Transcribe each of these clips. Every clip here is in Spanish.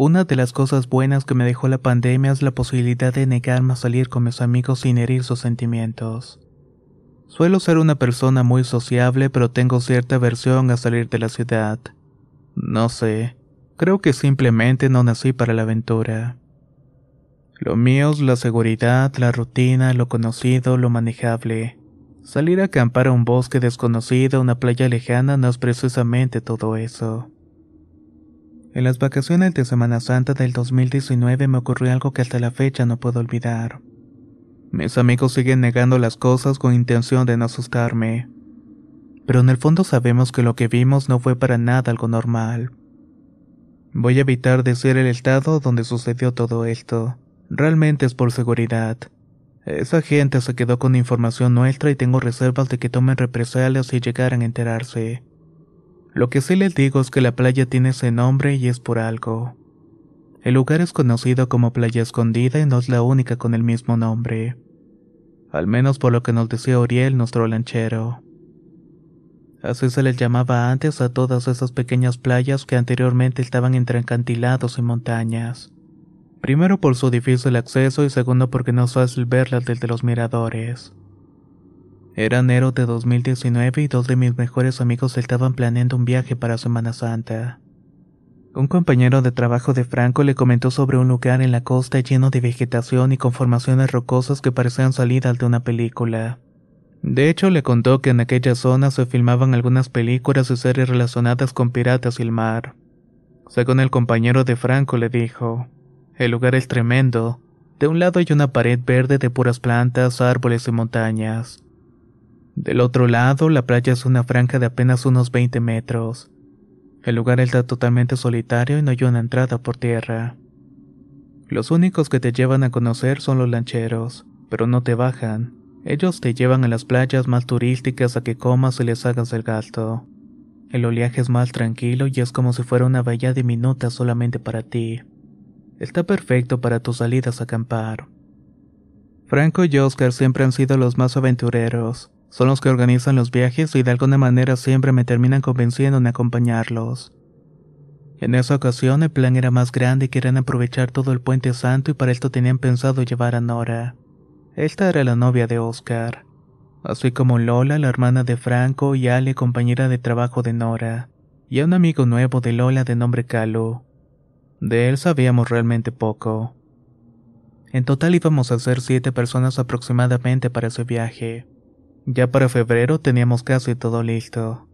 Una de las cosas buenas que me dejó la pandemia es la posibilidad de negarme a salir con mis amigos sin herir sus sentimientos. Suelo ser una persona muy sociable, pero tengo cierta aversión a salir de la ciudad. No sé, creo que simplemente no nací para la aventura. Lo mío es la seguridad, la rutina, lo conocido, lo manejable. Salir a acampar a un bosque desconocido, una playa lejana, no es precisamente todo eso. En las vacaciones de Semana Santa del 2019 me ocurrió algo que hasta la fecha no puedo olvidar. Mis amigos siguen negando las cosas con intención de no asustarme. Pero en el fondo sabemos que lo que vimos no fue para nada algo normal. Voy a evitar decir el estado donde sucedió todo esto. Realmente es por seguridad. Esa gente se quedó con información nuestra y tengo reservas de que tomen represalias si llegaran a enterarse. Lo que sí les digo es que la playa tiene ese nombre y es por algo. El lugar es conocido como Playa Escondida y no es la única con el mismo nombre. Al menos por lo que nos decía Uriel, nuestro lanchero. Así se les llamaba antes a todas esas pequeñas playas que anteriormente estaban entre acantilados y montañas. Primero por su difícil acceso y segundo porque no es fácil verlas desde los miradores. Era enero de 2019 y dos de mis mejores amigos estaban planeando un viaje para Semana Santa. Un compañero de trabajo de Franco le comentó sobre un lugar en la costa lleno de vegetación y con formaciones rocosas que parecían salidas de una película. De hecho, le contó que en aquella zona se filmaban algunas películas y series relacionadas con piratas y el mar. Según el compañero de Franco le dijo, el lugar es tremendo. De un lado hay una pared verde de puras plantas, árboles y montañas. Del otro lado, la playa es una franja de apenas unos 20 metros. El lugar está totalmente solitario y no hay una entrada por tierra. Los únicos que te llevan a conocer son los lancheros, pero no te bajan. Ellos te llevan a las playas más turísticas a que comas y les hagas el gasto. El oleaje es más tranquilo y es como si fuera una bahía diminuta solamente para ti. Está perfecto para tus salidas a acampar. Franco y Oscar siempre han sido los más aventureros. Son los que organizan los viajes y de alguna manera siempre me terminan convenciendo en acompañarlos. En esa ocasión el plan era más grande y querían aprovechar todo el puente santo y para esto tenían pensado llevar a Nora. Esta era la novia de Oscar, así como Lola, la hermana de Franco, y Ale, compañera de trabajo de Nora, y a un amigo nuevo de Lola de nombre Calu. De él sabíamos realmente poco. En total íbamos a ser siete personas aproximadamente para ese viaje. Ya para febrero teníamos casi todo listo.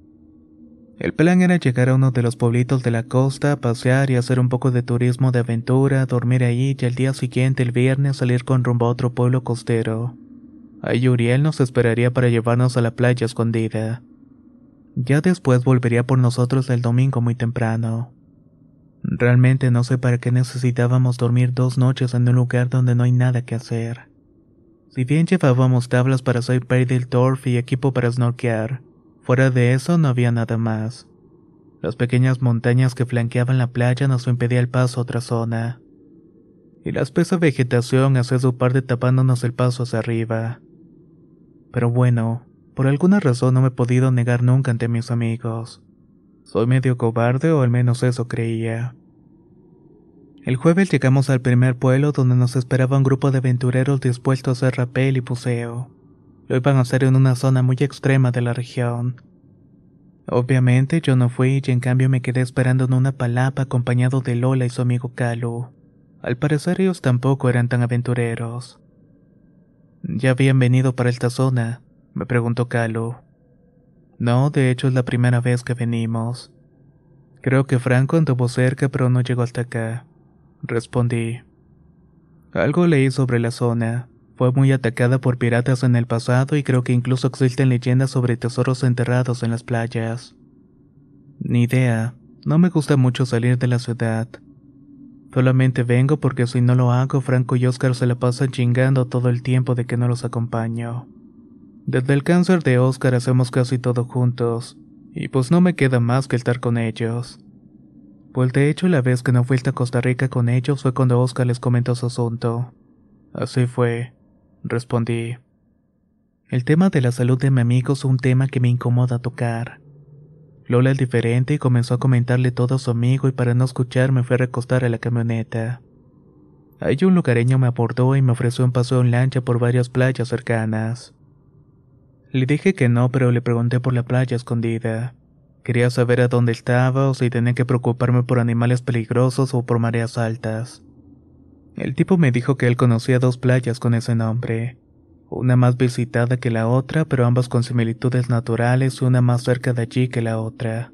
El plan era llegar a uno de los pueblitos de la costa, pasear y hacer un poco de turismo de aventura, dormir ahí y al día siguiente, el viernes, salir con rumbo a otro pueblo costero. Ahí Uriel nos esperaría para llevarnos a la playa escondida. Ya después volvería por nosotros el domingo muy temprano. Realmente no sé para qué necesitábamos dormir dos noches en un lugar donde no hay nada que hacer. Si bien llevábamos tablas para paddle turf y equipo para snorkear, fuera de eso no había nada más. Las pequeñas montañas que flanqueaban la playa nos impedían el paso a otra zona. Y la espesa vegetación hacía su parte tapándonos el paso hacia arriba. Pero bueno, por alguna razón no me he podido negar nunca ante mis amigos. Soy medio cobarde o al menos eso creía. El jueves llegamos al primer pueblo donde nos esperaba un grupo de aventureros dispuestos a hacer rapel y buceo. Lo iban a hacer en una zona muy extrema de la región. Obviamente yo no fui y en cambio me quedé esperando en una palapa acompañado de Lola y su amigo Calu. Al parecer ellos tampoco eran tan aventureros. ¿Ya habían venido para esta zona? me preguntó Calu. No, de hecho es la primera vez que venimos. Creo que Franco anduvo cerca pero no llegó hasta acá. Respondí. Algo leí sobre la zona. Fue muy atacada por piratas en el pasado y creo que incluso existen leyendas sobre tesoros enterrados en las playas. Ni idea. No me gusta mucho salir de la ciudad. Solamente vengo porque si no lo hago, Franco y Oscar se la pasan chingando todo el tiempo de que no los acompaño. Desde el cáncer de Oscar hacemos casi todo juntos, y pues no me queda más que estar con ellos. Pues de hecho la vez que no fui a Costa Rica con ellos fue cuando Oscar les comentó su asunto. Así fue, respondí. El tema de la salud de mi amigo es un tema que me incomoda tocar. Lola es diferente y comenzó a comentarle todo a su amigo y para no escuchar me fue a recostar a la camioneta. Ahí un lugareño me abordó y me ofreció un paseo en lancha por varias playas cercanas. Le dije que no, pero le pregunté por la playa escondida. Quería saber a dónde estaba o si tenía que preocuparme por animales peligrosos o por mareas altas. El tipo me dijo que él conocía dos playas con ese nombre, una más visitada que la otra, pero ambas con similitudes naturales y una más cerca de allí que la otra.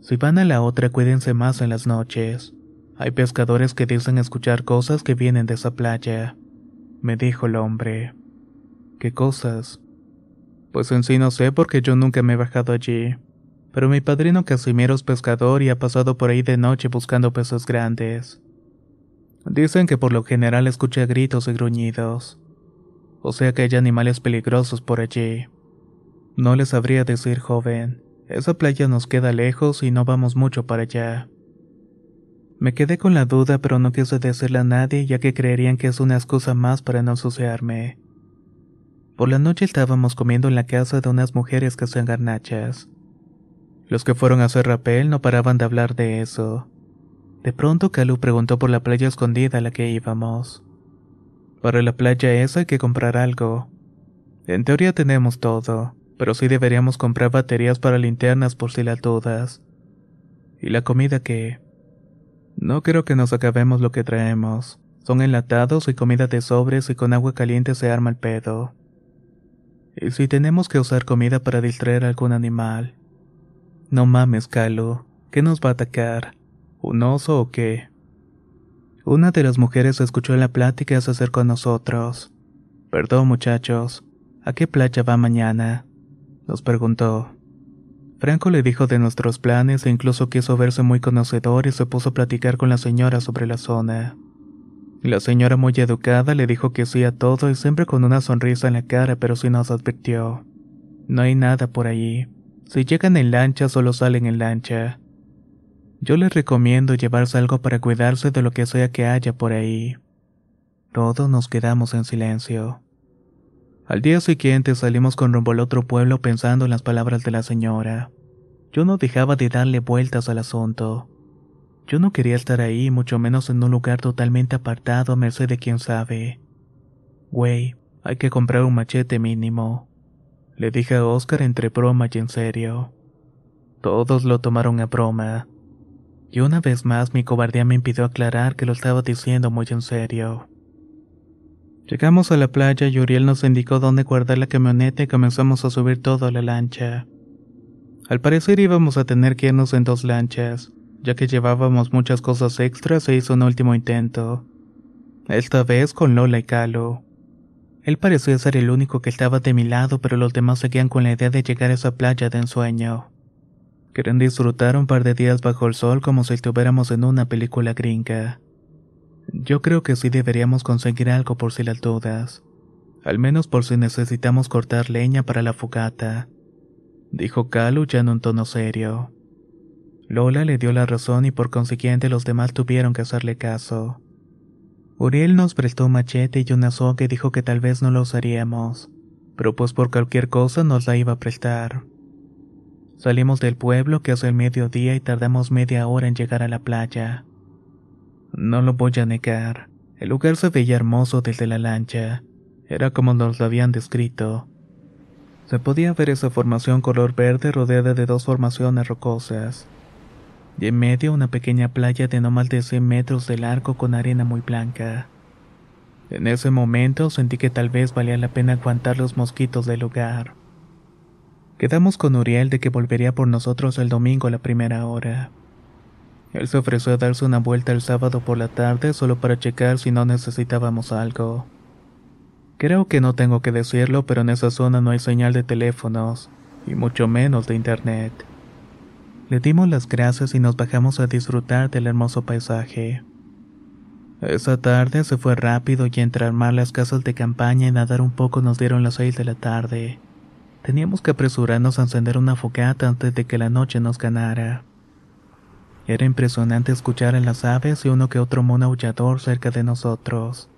Si van a la otra, cuídense más en las noches. Hay pescadores que dicen escuchar cosas que vienen de esa playa, me dijo el hombre. ¿Qué cosas? Pues en sí no sé porque yo nunca me he bajado allí pero mi padrino Casimiro es pescador y ha pasado por ahí de noche buscando peces grandes. Dicen que por lo general escucha gritos y gruñidos, o sea que hay animales peligrosos por allí. No les sabría decir, joven. Esa playa nos queda lejos y no vamos mucho para allá. Me quedé con la duda, pero no quise decirle a nadie, ya que creerían que es una excusa más para no ensuciarme. Por la noche estábamos comiendo en la casa de unas mujeres que hacían garnachas. Los que fueron a hacer rapel no paraban de hablar de eso. De pronto Calu preguntó por la playa escondida a la que íbamos. Para la playa esa hay que comprar algo. En teoría tenemos todo, pero sí deberíamos comprar baterías para linternas por si las dudas. ¿Y la comida qué? No creo que nos acabemos lo que traemos. Son enlatados y comida de sobres y con agua caliente se arma el pedo. ¿Y si tenemos que usar comida para distraer a algún animal? No mames, Calo. ¿Qué nos va a atacar? ¿Un oso o qué? Una de las mujeres escuchó la plática y se acercó a nosotros. Perdón, muchachos. ¿A qué playa va mañana? Nos preguntó. Franco le dijo de nuestros planes e incluso quiso verse muy conocedor y se puso a platicar con la señora sobre la zona. La señora muy educada le dijo que sí a todo y siempre con una sonrisa en la cara, pero sí nos advirtió. No hay nada por allí. Si llegan en lancha, solo salen en lancha. Yo les recomiendo llevarse algo para cuidarse de lo que sea que haya por ahí. Todos nos quedamos en silencio. Al día siguiente salimos con rumbo al otro pueblo pensando en las palabras de la señora. Yo no dejaba de darle vueltas al asunto. Yo no quería estar ahí, mucho menos en un lugar totalmente apartado a merced de quién sabe. Güey, hay que comprar un machete mínimo. Le dije a Oscar entre broma y en serio. Todos lo tomaron a broma. Y una vez más mi cobardía me impidió aclarar que lo estaba diciendo muy en serio. Llegamos a la playa y Uriel nos indicó dónde guardar la camioneta y comenzamos a subir todo a la lancha. Al parecer íbamos a tener que irnos en dos lanchas, ya que llevábamos muchas cosas extras e hizo un último intento. Esta vez con Lola y Calo. Él parecía ser el único que estaba de mi lado, pero los demás seguían con la idea de llegar a esa playa de ensueño. Querían disfrutar un par de días bajo el sol como si estuviéramos en una película gringa. Yo creo que sí deberíamos conseguir algo por si las dudas. Al menos por si necesitamos cortar leña para la fogata. Dijo Calu ya en un tono serio. Lola le dio la razón y por consiguiente los demás tuvieron que hacerle caso. Uriel nos prestó un machete y una soga y dijo que tal vez no lo usaríamos, pero pues por cualquier cosa nos la iba a prestar. Salimos del pueblo que hace el mediodía y tardamos media hora en llegar a la playa. No lo voy a negar, el lugar se veía hermoso desde la lancha, era como nos lo habían descrito. Se podía ver esa formación color verde rodeada de dos formaciones rocosas. En medio una pequeña playa de no más de 100 metros de largo con arena muy blanca. En ese momento sentí que tal vez valía la pena aguantar los mosquitos del lugar. Quedamos con Uriel de que volvería por nosotros el domingo a la primera hora. Él se ofreció a darse una vuelta el sábado por la tarde solo para checar si no necesitábamos algo. Creo que no tengo que decirlo, pero en esa zona no hay señal de teléfonos, y mucho menos de internet. Le dimos las gracias y nos bajamos a disfrutar del hermoso paisaje. Esa tarde se fue rápido y entre armar las casas de campaña y nadar un poco nos dieron las seis de la tarde. Teníamos que apresurarnos a encender una fogata antes de que la noche nos ganara. Era impresionante escuchar a las aves y uno que otro mono aullador cerca de nosotros.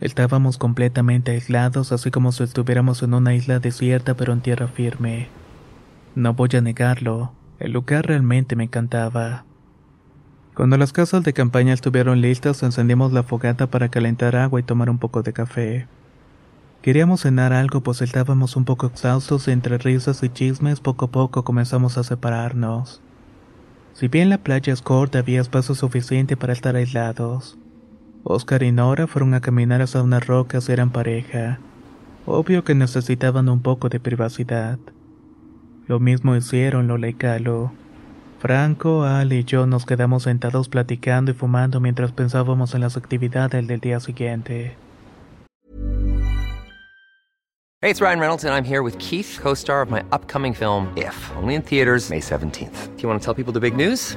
Estábamos completamente aislados, así como si estuviéramos en una isla desierta pero en tierra firme. No voy a negarlo, el lugar realmente me encantaba. Cuando las casas de campaña estuvieron listas, encendimos la fogata para calentar agua y tomar un poco de café. Queríamos cenar algo pues estábamos un poco exhaustos y entre risas y chismes poco a poco comenzamos a separarnos. Si bien la playa es corta, había espacio suficiente para estar aislados. Oscar y Nora fueron a caminar hasta unas rocas y eran pareja. Obvio que necesitaban un poco de privacidad. Lo mismo hicieron Lola y Calo. Franco, Al y yo nos quedamos sentados platicando y fumando mientras pensábamos en las actividades del día siguiente. Hey, it's Ryan Reynolds, and I'm here with Keith, co star of my upcoming film, If, only in theaters, May 17th. Do you want to tell people the big news?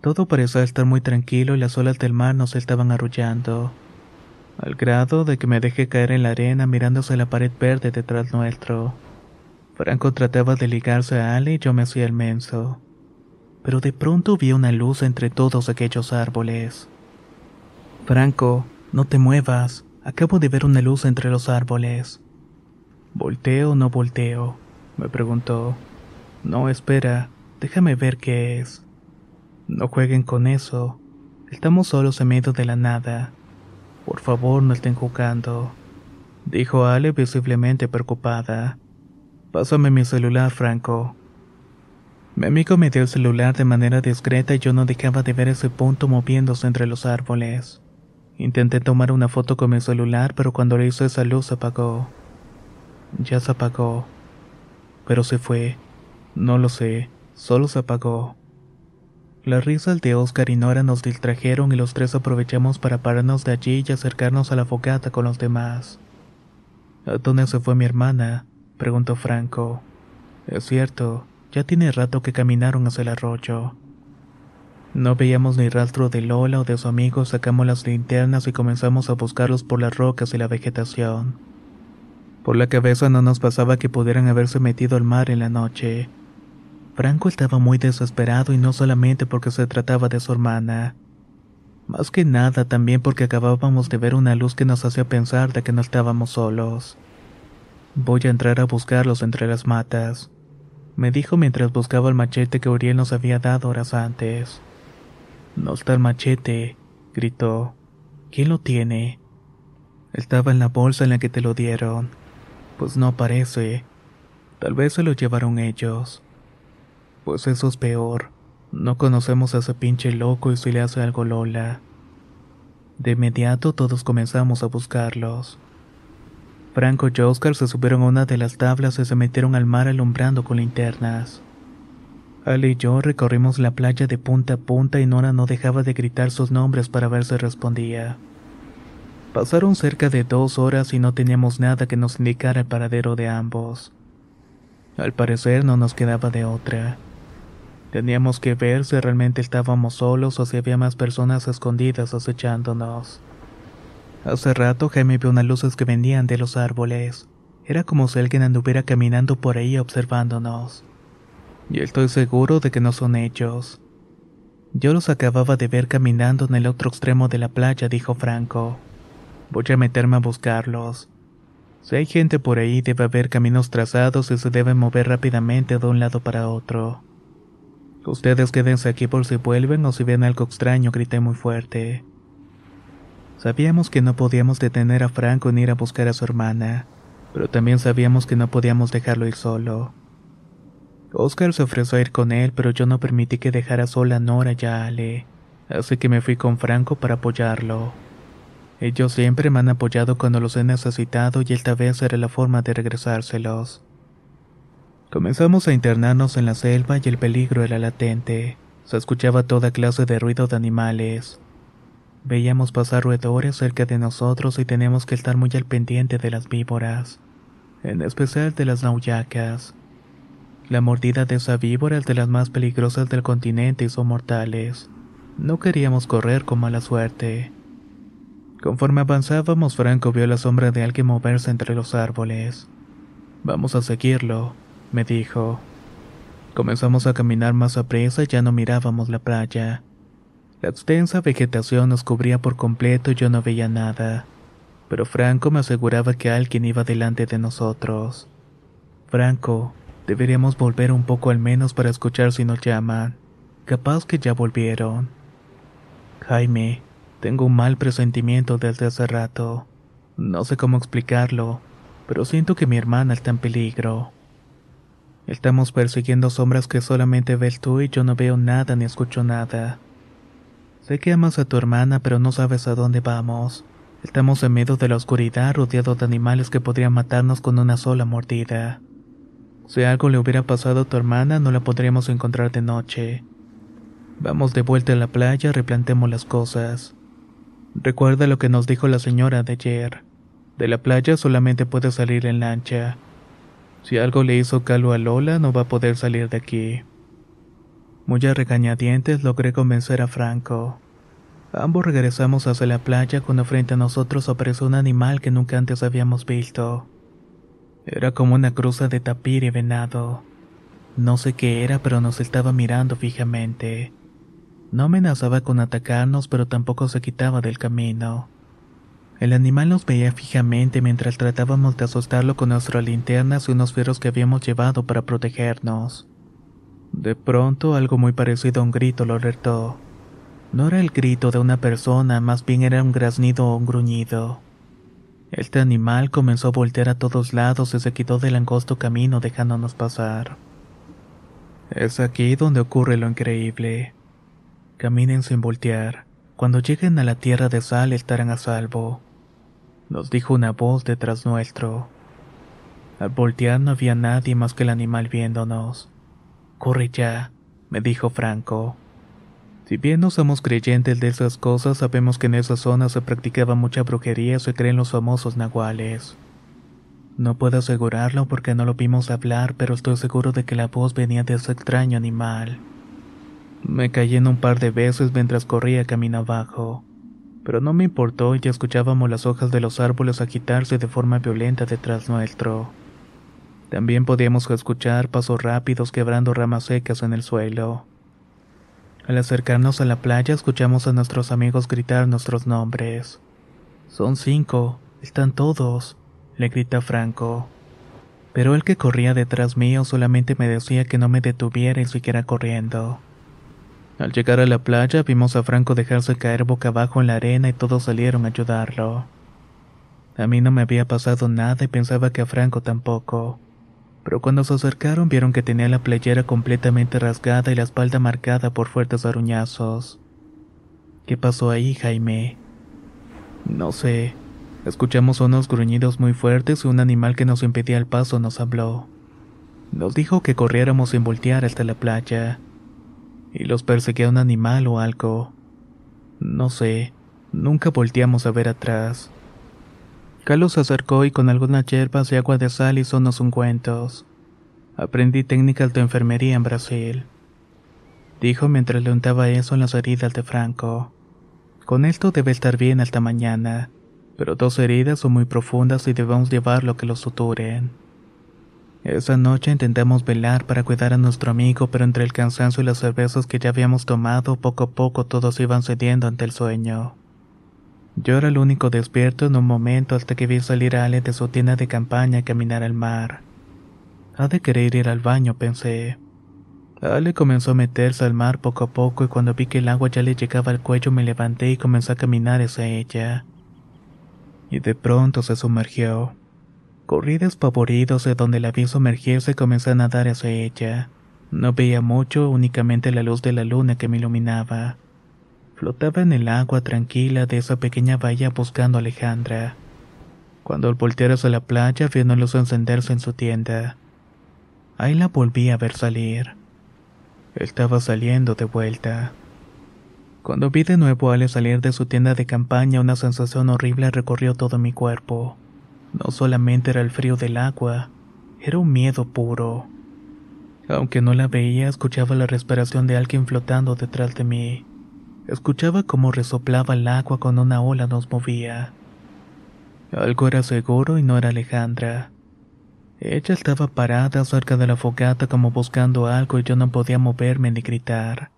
Todo parecía estar muy tranquilo y las olas del mar nos estaban arrullando, al grado de que me dejé caer en la arena mirándose la pared verde detrás nuestro. Franco trataba de ligarse a Ale y yo me hacía el menso. Pero de pronto vi una luz entre todos aquellos árboles. Franco, no te muevas. Acabo de ver una luz entre los árboles. ¿Volteo o no volteo? me preguntó. No, espera, déjame ver qué es. No jueguen con eso. Estamos solos en medio de la nada. Por favor, no estén jugando. Dijo Ale visiblemente preocupada. Pásame mi celular, Franco. Mi amigo me dio el celular de manera discreta y yo no dejaba de ver ese punto moviéndose entre los árboles. Intenté tomar una foto con mi celular, pero cuando le hizo esa luz se apagó. Ya se apagó. Pero se fue. No lo sé, solo se apagó. Las risas de Oscar y Nora nos distrajeron y los tres aprovechamos para pararnos de allí y acercarnos a la fogata con los demás. ¿A dónde se fue mi hermana? preguntó Franco. Es cierto, ya tiene rato que caminaron hacia el arroyo. No veíamos ni rastro de Lola o de su amigo, sacamos las linternas y comenzamos a buscarlos por las rocas y la vegetación. Por la cabeza no nos pasaba que pudieran haberse metido al mar en la noche. Franco estaba muy desesperado y no solamente porque se trataba de su hermana. Más que nada también porque acabábamos de ver una luz que nos hacía pensar de que no estábamos solos. Voy a entrar a buscarlos entre las matas, me dijo mientras buscaba el machete que Uriel nos había dado horas antes. No está el machete, gritó. ¿Quién lo tiene? Estaba en la bolsa en la que te lo dieron. Pues no parece. Tal vez se lo llevaron ellos. Pues eso es peor. No conocemos a ese pinche loco y si le hace algo Lola. De inmediato todos comenzamos a buscarlos. Franco y Oscar se subieron a una de las tablas y se metieron al mar alumbrando con linternas. Ale y yo recorrimos la playa de punta a punta y Nora no dejaba de gritar sus nombres para ver si respondía. Pasaron cerca de dos horas y no teníamos nada que nos indicara el paradero de ambos. Al parecer no nos quedaba de otra. Teníamos que ver si realmente estábamos solos o si había más personas escondidas acechándonos. Hace rato Jaime vio unas luces que venían de los árboles. Era como si alguien anduviera caminando por ahí observándonos. Y estoy seguro de que no son ellos. Yo los acababa de ver caminando en el otro extremo de la playa, dijo Franco. Voy a meterme a buscarlos. Si hay gente por ahí, debe haber caminos trazados y se deben mover rápidamente de un lado para otro. Ustedes quédense aquí por si vuelven o si ven algo extraño, grité muy fuerte. Sabíamos que no podíamos detener a Franco ni ir a buscar a su hermana, pero también sabíamos que no podíamos dejarlo ir solo. Oscar se ofreció a ir con él, pero yo no permití que dejara sola a Nora y a Ale, así que me fui con Franco para apoyarlo. Ellos siempre me han apoyado cuando los he necesitado y esta vez era la forma de regresárselos. Comenzamos a internarnos en la selva y el peligro era latente. Se escuchaba toda clase de ruido de animales. Veíamos pasar roedores cerca de nosotros y teníamos que estar muy al pendiente de las víboras, en especial de las nauyacas. La mordida de esa víbora es de las más peligrosas del continente y son mortales. No queríamos correr con mala suerte. Conforme avanzábamos, Franco vio la sombra de alguien moverse entre los árboles. Vamos a seguirlo, me dijo. Comenzamos a caminar más a presa y ya no mirábamos la playa. La extensa vegetación nos cubría por completo y yo no veía nada. Pero Franco me aseguraba que alguien iba delante de nosotros. Franco, Deberíamos volver un poco al menos para escuchar si nos llaman. Capaz que ya volvieron. Jaime, tengo un mal presentimiento desde hace rato. No sé cómo explicarlo, pero siento que mi hermana está en peligro. Estamos persiguiendo sombras que solamente ves tú y yo no veo nada ni escucho nada. Sé que amas a tu hermana, pero no sabes a dónde vamos. Estamos en medio de la oscuridad rodeados de animales que podrían matarnos con una sola mordida. Si algo le hubiera pasado a tu hermana, no la podríamos encontrar de noche. Vamos de vuelta a la playa, replantemos las cosas. Recuerda lo que nos dijo la señora de ayer. De la playa solamente puede salir en lancha. Si algo le hizo calo a Lola, no va a poder salir de aquí. Muy a regañadientes logré convencer a Franco. Ambos regresamos hacia la playa cuando frente a nosotros apareció un animal que nunca antes habíamos visto. Era como una cruza de tapir y venado. No sé qué era, pero nos estaba mirando fijamente. No amenazaba con atacarnos, pero tampoco se quitaba del camino. El animal nos veía fijamente mientras tratábamos de asustarlo con nuestras linternas y unos fierros que habíamos llevado para protegernos. De pronto, algo muy parecido a un grito lo alertó. No era el grito de una persona, más bien era un graznido o un gruñido. Este animal comenzó a voltear a todos lados y se quitó del angosto camino dejándonos pasar. Es aquí donde ocurre lo increíble. Caminen sin voltear. Cuando lleguen a la tierra de sal estarán a salvo. Nos dijo una voz detrás nuestro. Al voltear no había nadie más que el animal viéndonos. Corre ya, me dijo Franco. Si bien no somos creyentes de esas cosas, sabemos que en esa zona se practicaba mucha brujería y se creen los famosos nahuales. No puedo asegurarlo porque no lo vimos hablar, pero estoy seguro de que la voz venía de ese extraño animal. Me caí en un par de veces mientras corría camino abajo, pero no me importó y ya escuchábamos las hojas de los árboles agitarse de forma violenta detrás nuestro. También podíamos escuchar pasos rápidos quebrando ramas secas en el suelo. Al acercarnos a la playa escuchamos a nuestros amigos gritar nuestros nombres. Son cinco, están todos, le grita Franco. Pero el que corría detrás mío solamente me decía que no me detuviera y siguiera corriendo. Al llegar a la playa vimos a Franco dejarse caer boca abajo en la arena y todos salieron a ayudarlo. A mí no me había pasado nada y pensaba que a Franco tampoco pero cuando se acercaron vieron que tenía la playera completamente rasgada y la espalda marcada por fuertes aruñazos. ¿Qué pasó ahí, Jaime? No sé. Escuchamos unos gruñidos muy fuertes y un animal que nos impedía el paso nos habló. Nos dijo que corriéramos sin voltear hasta la playa. Y los perseguía un animal o algo. No sé, nunca volteamos a ver atrás. Carlos se acercó y con algunas hierbas y agua de sal hizo unos ungüentos. Aprendí técnicas de enfermería en Brasil. Dijo mientras le untaba eso en las heridas de Franco. Con esto debe estar bien hasta mañana, pero dos heridas son muy profundas y debemos llevarlo a que lo suturen. Esa noche intentamos velar para cuidar a nuestro amigo, pero entre el cansancio y las cervezas que ya habíamos tomado, poco a poco todos iban cediendo ante el sueño. Yo era el único despierto en un momento hasta que vi salir a Ale de su tienda de campaña a caminar al mar. Ha de querer ir al baño, pensé. Ale comenzó a meterse al mar poco a poco y cuando vi que el agua ya le llegaba al cuello me levanté y comencé a caminar hacia ella. Y de pronto se sumergió. Corrí despavorido hacia donde la vi sumergirse y comencé a nadar hacia ella. No veía mucho, únicamente la luz de la luna que me iluminaba. Flotaba en el agua tranquila de esa pequeña bahía buscando a Alejandra. Cuando al voltear hacia la playa vi una luz encenderse en su tienda. Ahí la volví a ver salir. Estaba saliendo de vuelta. Cuando vi de nuevo a Ale salir de su tienda de campaña, una sensación horrible recorrió todo mi cuerpo. No solamente era el frío del agua, era un miedo puro. Aunque no la veía, escuchaba la respiración de alguien flotando detrás de mí. Escuchaba cómo resoplaba el agua cuando una ola nos movía. Algo era seguro y no era Alejandra. Ella estaba parada cerca de la fogata como buscando algo y yo no podía moverme ni gritar.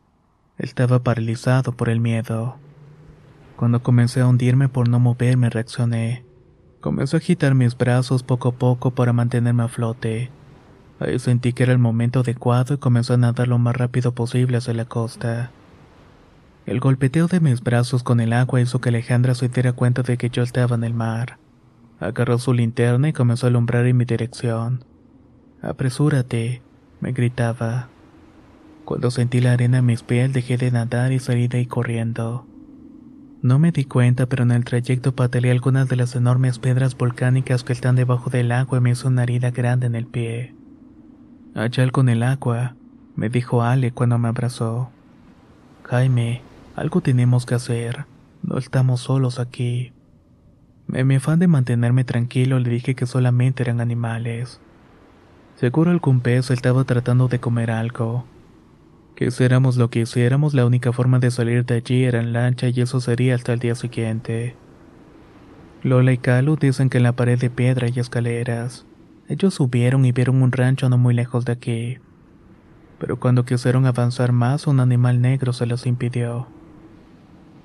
Estaba paralizado por el miedo. Cuando comencé a hundirme por no moverme reaccioné. Comencé a agitar mis brazos poco a poco para mantenerme a flote. Ahí sentí que era el momento adecuado y comencé a nadar lo más rápido posible hacia la costa. El golpeteo de mis brazos con el agua hizo que Alejandra se diera cuenta de que yo estaba en el mar. Agarró su linterna y comenzó a alumbrar en mi dirección. Apresúrate, me gritaba. Cuando sentí la arena en mis pies dejé de nadar y salí de ahí corriendo. No me di cuenta, pero en el trayecto pataleé algunas de las enormes piedras volcánicas que están debajo del agua y me hizo una herida grande en el pie. Hay algo en el agua, me dijo Ale cuando me abrazó. Jaime, algo tenemos que hacer. No estamos solos aquí. En mi afán de mantenerme tranquilo le dije que solamente eran animales. Seguro algún pez estaba tratando de comer algo. Que hiciéramos lo que hiciéramos, la única forma de salir de allí era en lancha y eso sería hasta el día siguiente. Lola y Calu dicen que en la pared de piedra hay escaleras. Ellos subieron y vieron un rancho no muy lejos de aquí. Pero cuando quisieron avanzar más, un animal negro se los impidió.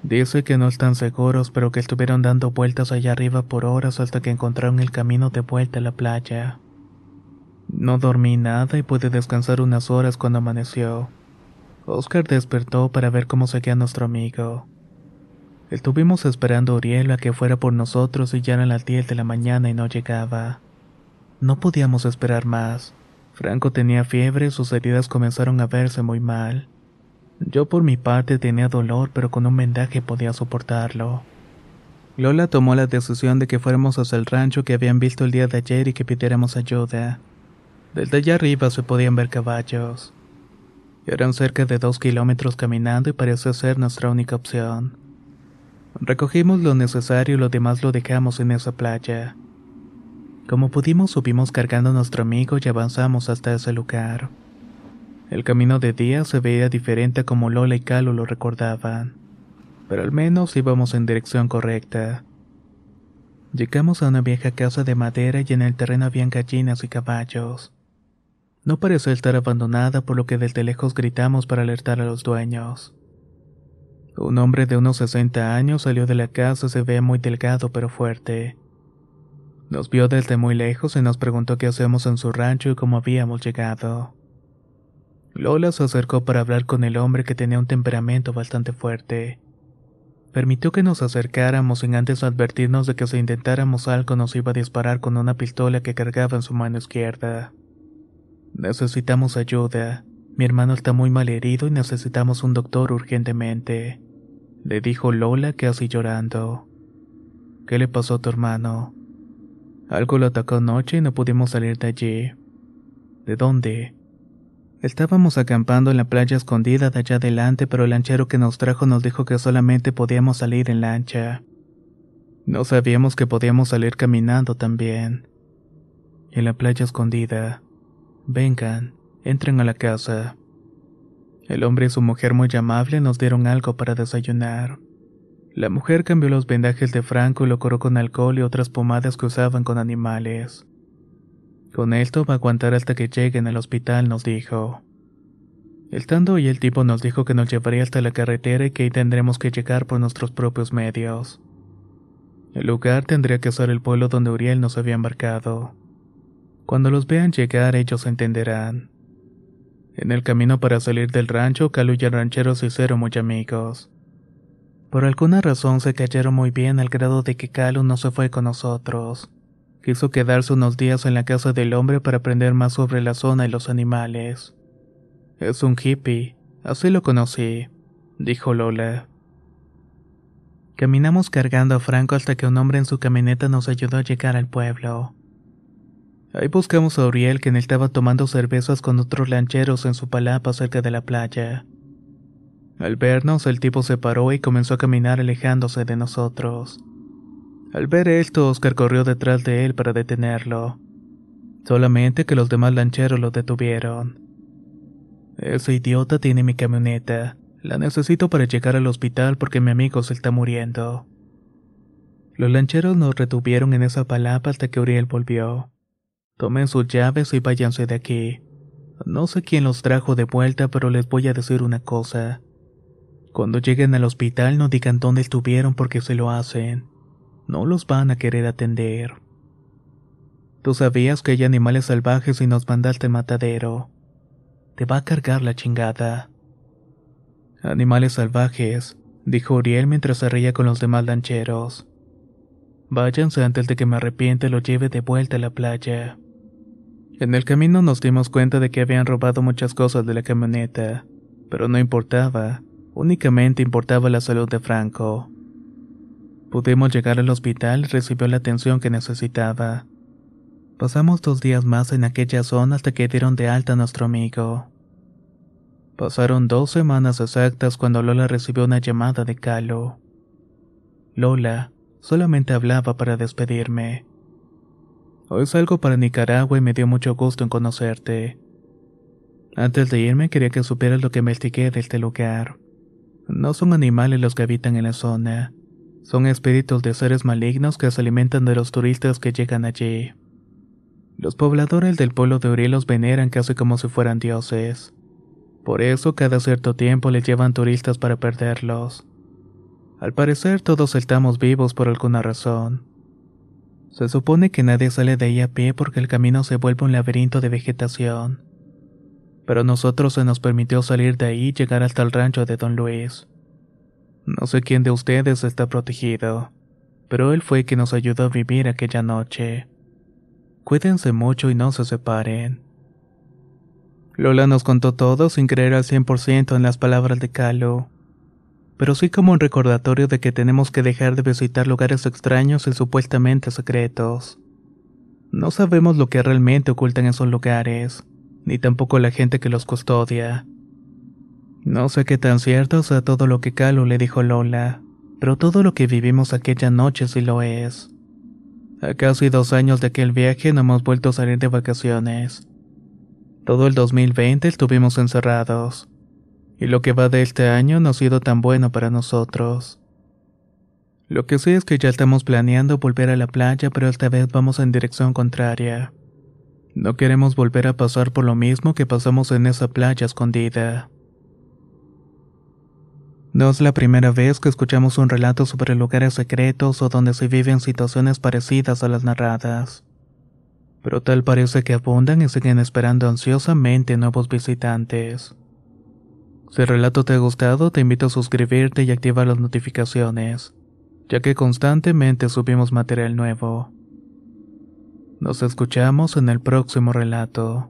Dice que no están seguros, pero que estuvieron dando vueltas allá arriba por horas hasta que encontraron el camino de vuelta a la playa. No dormí nada y pude descansar unas horas cuando amaneció. Oscar despertó para ver cómo seguía nuestro amigo. Estuvimos esperando a Uriel a que fuera por nosotros y ya eran las 10 de la mañana y no llegaba. No podíamos esperar más. Franco tenía fiebre y sus heridas comenzaron a verse muy mal. Yo por mi parte tenía dolor, pero con un vendaje podía soportarlo. Lola tomó la decisión de que fuéramos hacia el rancho que habían visto el día de ayer y que pidiéramos ayuda. Desde allá arriba se podían ver caballos. Eran cerca de dos kilómetros caminando y pareció ser nuestra única opción. Recogimos lo necesario y lo demás lo dejamos en esa playa. Como pudimos subimos cargando a nuestro amigo y avanzamos hasta ese lugar. El camino de día se veía diferente como Lola y Calo lo recordaban, pero al menos íbamos en dirección correcta. Llegamos a una vieja casa de madera y en el terreno habían gallinas y caballos. No pareció estar abandonada por lo que desde lejos gritamos para alertar a los dueños. Un hombre de unos 60 años salió de la casa, se ve muy delgado pero fuerte. Nos vio desde muy lejos y nos preguntó qué hacemos en su rancho y cómo habíamos llegado. Lola se acercó para hablar con el hombre que tenía un temperamento bastante fuerte. Permitió que nos acercáramos sin antes advertirnos de que si intentáramos algo nos iba a disparar con una pistola que cargaba en su mano izquierda. Necesitamos ayuda. Mi hermano está muy mal herido y necesitamos un doctor urgentemente, le dijo Lola casi llorando. ¿Qué le pasó a tu hermano? Algo lo atacó anoche y no pudimos salir de allí. ¿De dónde? Estábamos acampando en la playa escondida de allá adelante, pero el lanchero que nos trajo nos dijo que solamente podíamos salir en lancha. No sabíamos que podíamos salir caminando también. En la playa escondida. Vengan, entren a la casa. El hombre y su mujer muy amable nos dieron algo para desayunar. La mujer cambió los vendajes de Franco y lo curó con alcohol y otras pomadas que usaban con animales. Con esto va a aguantar hasta que lleguen al hospital, nos dijo. El tando y el tipo nos dijo que nos llevaría hasta la carretera y que ahí tendremos que llegar por nuestros propios medios. El lugar tendría que ser el pueblo donde Uriel nos había embarcado. Cuando los vean llegar ellos entenderán. En el camino para salir del rancho, Calu y el ranchero se hicieron muy amigos. Por alguna razón se cayeron muy bien al grado de que Calu no se fue con nosotros. Quiso quedarse unos días en la casa del hombre para aprender más sobre la zona y los animales. Es un hippie, así lo conocí, dijo Lola. Caminamos cargando a Franco hasta que un hombre en su camioneta nos ayudó a llegar al pueblo. Ahí buscamos a Uriel, quien estaba tomando cervezas con otros lancheros en su palapa cerca de la playa. Al vernos, el tipo se paró y comenzó a caminar alejándose de nosotros. Al ver esto, Oscar corrió detrás de él para detenerlo. Solamente que los demás lancheros lo detuvieron. Ese idiota tiene mi camioneta. La necesito para llegar al hospital porque mi amigo se está muriendo. Los lancheros nos retuvieron en esa palapa hasta que Uriel volvió. Tomen sus llaves y váyanse de aquí. No sé quién los trajo de vuelta, pero les voy a decir una cosa. Cuando lleguen al hospital no digan dónde estuvieron porque se lo hacen. No los van a querer atender. Tú sabías que hay animales salvajes y nos mandaste matadero. Te va a cargar la chingada. Animales salvajes, dijo Uriel mientras se reía con los demás lancheros. Váyanse antes de que me arrepiente y lo lleve de vuelta a la playa. En el camino nos dimos cuenta de que habían robado muchas cosas de la camioneta, pero no importaba, Únicamente importaba la salud de Franco. Pudimos llegar al hospital y recibió la atención que necesitaba. Pasamos dos días más en aquella zona hasta que dieron de alta a nuestro amigo. Pasaron dos semanas exactas cuando Lola recibió una llamada de Calo. Lola solamente hablaba para despedirme. Hoy salgo para Nicaragua y me dio mucho gusto en conocerte. Antes de irme quería que supieras lo que investigué de este lugar. No son animales los que habitan en la zona. Son espíritus de seres malignos que se alimentan de los turistas que llegan allí. Los pobladores del pueblo de Uriel los veneran casi como si fueran dioses. Por eso cada cierto tiempo les llevan turistas para perderlos. Al parecer todos estamos vivos por alguna razón. Se supone que nadie sale de ahí a pie porque el camino se vuelve un laberinto de vegetación pero a nosotros se nos permitió salir de ahí y llegar hasta el rancho de don Luis. No sé quién de ustedes está protegido, pero él fue quien nos ayudó a vivir aquella noche. Cuídense mucho y no se separen. Lola nos contó todo sin creer al 100% en las palabras de Calo, pero sí como un recordatorio de que tenemos que dejar de visitar lugares extraños y supuestamente secretos. No sabemos lo que realmente ocultan esos lugares ni tampoco la gente que los custodia. No sé qué tan cierto sea todo lo que Calo le dijo Lola, pero todo lo que vivimos aquella noche sí lo es. A casi dos años de aquel viaje no hemos vuelto a salir de vacaciones. Todo el 2020 estuvimos encerrados, y lo que va de este año no ha sido tan bueno para nosotros. Lo que sí es que ya estamos planeando volver a la playa, pero esta vez vamos en dirección contraria. No queremos volver a pasar por lo mismo que pasamos en esa playa escondida. No es la primera vez que escuchamos un relato sobre lugares secretos o donde se viven situaciones parecidas a las narradas. Pero tal parece que abundan y siguen esperando ansiosamente nuevos visitantes. Si el relato te ha gustado, te invito a suscribirte y activar las notificaciones, ya que constantemente subimos material nuevo. Nos escuchamos en el próximo relato.